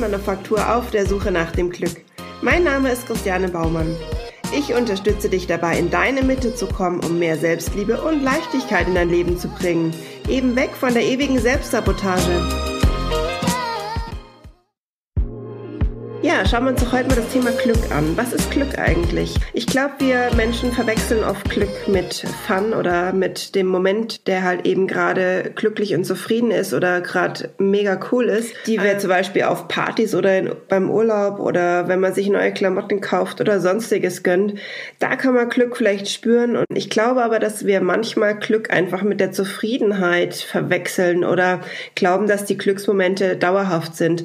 Holzmanufaktur auf der Suche nach dem Glück. Mein Name ist Christiane Baumann. Ich unterstütze dich dabei, in deine Mitte zu kommen, um mehr Selbstliebe und Leichtigkeit in dein Leben zu bringen. Eben weg von der ewigen Selbstsabotage. Ja, schauen wir uns doch heute mal das Thema Glück an. Was ist Glück eigentlich? Ich glaube, wir Menschen verwechseln oft Glück mit Fun oder mit dem Moment, der halt eben gerade glücklich und zufrieden ist oder gerade mega cool ist, die wir ähm. zum Beispiel auf Partys oder in, beim Urlaub oder wenn man sich neue Klamotten kauft oder sonstiges gönnt. Da kann man Glück vielleicht spüren und ich glaube aber, dass wir manchmal Glück einfach mit der Zufriedenheit verwechseln oder glauben, dass die Glücksmomente dauerhaft sind.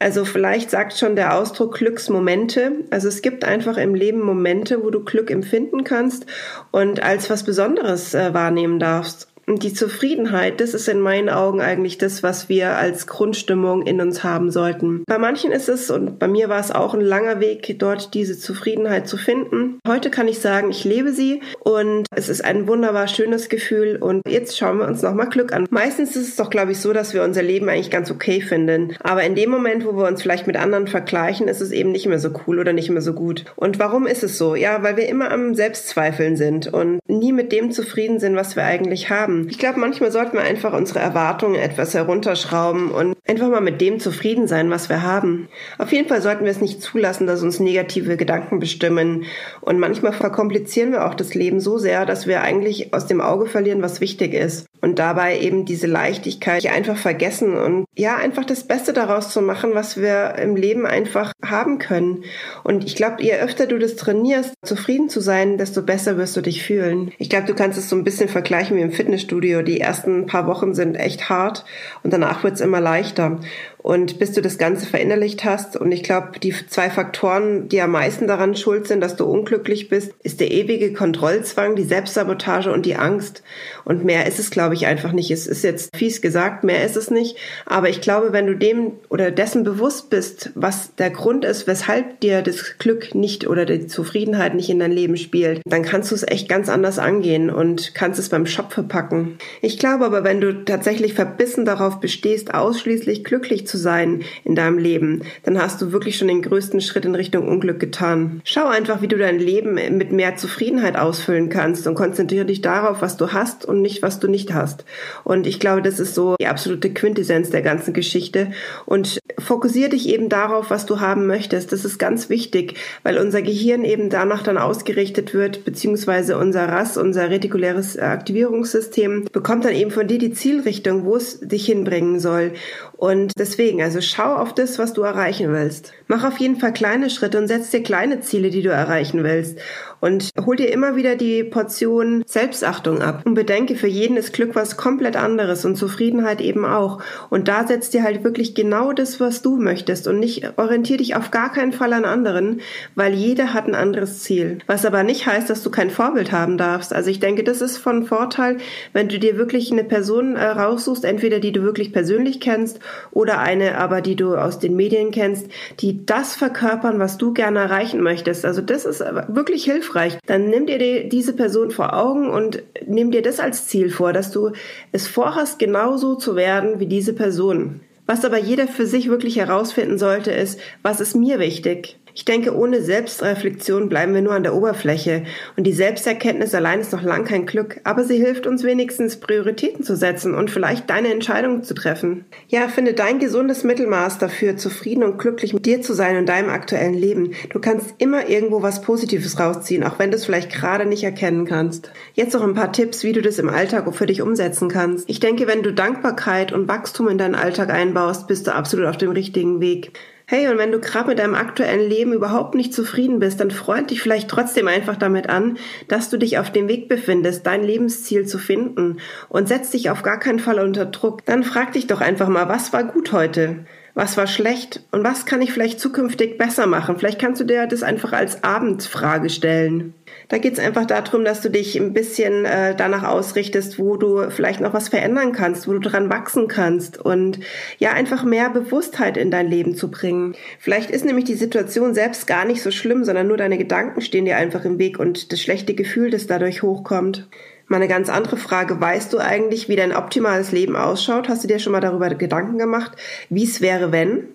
Also vielleicht sagt schon der Ausdruck Glücksmomente. Also es gibt einfach im Leben Momente, wo du Glück empfinden kannst und als was Besonderes äh, wahrnehmen darfst. Und die Zufriedenheit, das ist in meinen Augen eigentlich das, was wir als Grundstimmung in uns haben sollten. Bei manchen ist es, und bei mir war es auch ein langer Weg, dort diese Zufriedenheit zu finden. Heute kann ich sagen, ich lebe sie und es ist ein wunderbar schönes Gefühl. Und jetzt schauen wir uns nochmal Glück an. Meistens ist es doch, glaube ich, so, dass wir unser Leben eigentlich ganz okay finden. Aber in dem Moment, wo wir uns vielleicht mit anderen vergleichen, ist es eben nicht mehr so cool oder nicht mehr so gut. Und warum ist es so? Ja, weil wir immer am Selbstzweifeln sind und nie mit dem zufrieden sind, was wir eigentlich haben haben. Ich glaube, manchmal sollten wir einfach unsere Erwartungen etwas herunterschrauben und einfach mal mit dem zufrieden sein, was wir haben. Auf jeden Fall sollten wir es nicht zulassen, dass uns negative Gedanken bestimmen. Und manchmal verkomplizieren wir auch das Leben so sehr, dass wir eigentlich aus dem Auge verlieren, was wichtig ist. Und dabei eben diese Leichtigkeit einfach vergessen und ja, einfach das Beste daraus zu machen, was wir im Leben einfach haben können. Und ich glaube, je öfter du das trainierst, zufrieden zu sein, desto besser wirst du dich fühlen. Ich glaube, du kannst es so ein bisschen vergleichen wie im Fitness Fitnessstudio. Die ersten paar Wochen sind echt hart und danach wird's immer leichter. Und bis du das Ganze verinnerlicht hast, und ich glaube, die zwei Faktoren, die am meisten daran schuld sind, dass du unglücklich bist, ist der ewige Kontrollzwang, die Selbstsabotage und die Angst. Und mehr ist es, glaube ich, einfach nicht. Es ist jetzt fies gesagt, mehr ist es nicht. Aber ich glaube, wenn du dem oder dessen bewusst bist, was der Grund ist, weshalb dir das Glück nicht oder die Zufriedenheit nicht in dein Leben spielt, dann kannst du es echt ganz anders angehen und kannst es beim Shop verpacken. Ich glaube aber, wenn du tatsächlich verbissen darauf bestehst, ausschließlich glücklich zu zu sein in deinem Leben, dann hast du wirklich schon den größten Schritt in Richtung Unglück getan. Schau einfach, wie du dein Leben mit mehr Zufriedenheit ausfüllen kannst und konzentriere dich darauf, was du hast und nicht, was du nicht hast. Und ich glaube, das ist so die absolute Quintessenz der ganzen Geschichte. Und fokussiere dich eben darauf, was du haben möchtest. Das ist ganz wichtig, weil unser Gehirn eben danach dann ausgerichtet wird, beziehungsweise unser RAS, unser retikuläres Aktivierungssystem, bekommt dann eben von dir die Zielrichtung, wo es dich hinbringen soll. Und deswegen, also schau auf das, was du erreichen willst. Mach auf jeden Fall kleine Schritte und setz dir kleine Ziele, die du erreichen willst. Und hol dir immer wieder die Portion Selbstachtung ab. Und bedenke, für jeden ist Glück was komplett anderes und Zufriedenheit eben auch. Und da setzt dir halt wirklich genau das, was du möchtest und nicht orientier dich auf gar keinen Fall an anderen, weil jeder hat ein anderes Ziel. Was aber nicht heißt, dass du kein Vorbild haben darfst. Also ich denke, das ist von Vorteil, wenn du dir wirklich eine Person äh, raussuchst, entweder die du wirklich persönlich kennst oder eine aber, die du aus den Medien kennst, die das verkörpern, was du gerne erreichen möchtest. Also das ist wirklich hilfreich hilfreich. Dann nimm dir diese Person vor Augen und nimm dir das als Ziel vor, dass du es vorhast, genauso zu werden wie diese Person. Was aber jeder für sich wirklich herausfinden sollte, ist, was ist mir wichtig? Ich denke, ohne Selbstreflexion bleiben wir nur an der Oberfläche und die Selbsterkenntnis allein ist noch lang kein Glück, aber sie hilft uns wenigstens Prioritäten zu setzen und vielleicht deine Entscheidungen zu treffen. Ja, finde dein gesundes Mittelmaß dafür, zufrieden und glücklich mit dir zu sein in deinem aktuellen Leben. Du kannst immer irgendwo was Positives rausziehen, auch wenn du es vielleicht gerade nicht erkennen kannst. Jetzt noch ein paar Tipps, wie du das im Alltag für dich umsetzen kannst. Ich denke, wenn du Dankbarkeit und Wachstum in deinen Alltag einbaust, bist du absolut auf dem richtigen Weg. Hey, und wenn du gerade mit deinem aktuellen Leben überhaupt nicht zufrieden bist, dann freut dich vielleicht trotzdem einfach damit an, dass du dich auf dem Weg befindest, dein Lebensziel zu finden und setz dich auf gar keinen Fall unter Druck. Dann frag dich doch einfach mal, was war gut heute? Was war schlecht? Und was kann ich vielleicht zukünftig besser machen? Vielleicht kannst du dir das einfach als Abendfrage stellen. Da geht es einfach darum, dass du dich ein bisschen äh, danach ausrichtest, wo du vielleicht noch was verändern kannst, wo du dran wachsen kannst und ja, einfach mehr Bewusstheit in dein Leben zu bringen. Vielleicht ist nämlich die Situation selbst gar nicht so schlimm, sondern nur deine Gedanken stehen dir einfach im Weg und das schlechte Gefühl, das dadurch hochkommt. Mal eine ganz andere Frage. Weißt du eigentlich, wie dein optimales Leben ausschaut? Hast du dir schon mal darüber Gedanken gemacht, wie es wäre, wenn?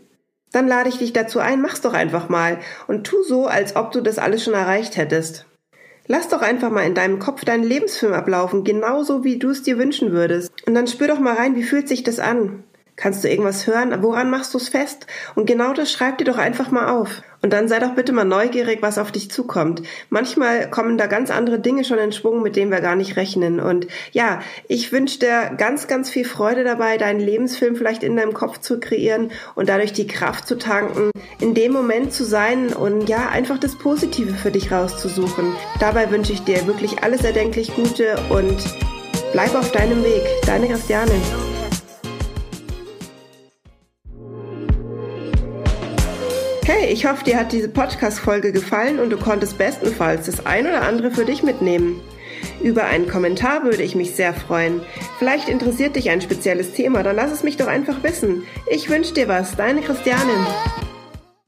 Dann lade ich dich dazu ein, mach's doch einfach mal und tu so, als ob du das alles schon erreicht hättest. Lass doch einfach mal in deinem Kopf deinen Lebensfilm ablaufen, genauso wie du es dir wünschen würdest. Und dann spür doch mal rein, wie fühlt sich das an? Kannst du irgendwas hören? Woran machst du es fest? Und genau das schreib dir doch einfach mal auf. Und dann sei doch bitte mal neugierig, was auf dich zukommt. Manchmal kommen da ganz andere Dinge schon in Schwung, mit denen wir gar nicht rechnen. Und ja, ich wünsche dir ganz, ganz viel Freude dabei, deinen Lebensfilm vielleicht in deinem Kopf zu kreieren und dadurch die Kraft zu tanken, in dem Moment zu sein und ja, einfach das Positive für dich rauszusuchen. Dabei wünsche ich dir wirklich alles erdenklich Gute und bleib auf deinem Weg. Deine Christiane. Hey, ich hoffe, dir hat diese Podcast-Folge gefallen und du konntest bestenfalls das ein oder andere für dich mitnehmen. Über einen Kommentar würde ich mich sehr freuen. Vielleicht interessiert dich ein spezielles Thema, dann lass es mich doch einfach wissen. Ich wünsche dir was, deine Christianin.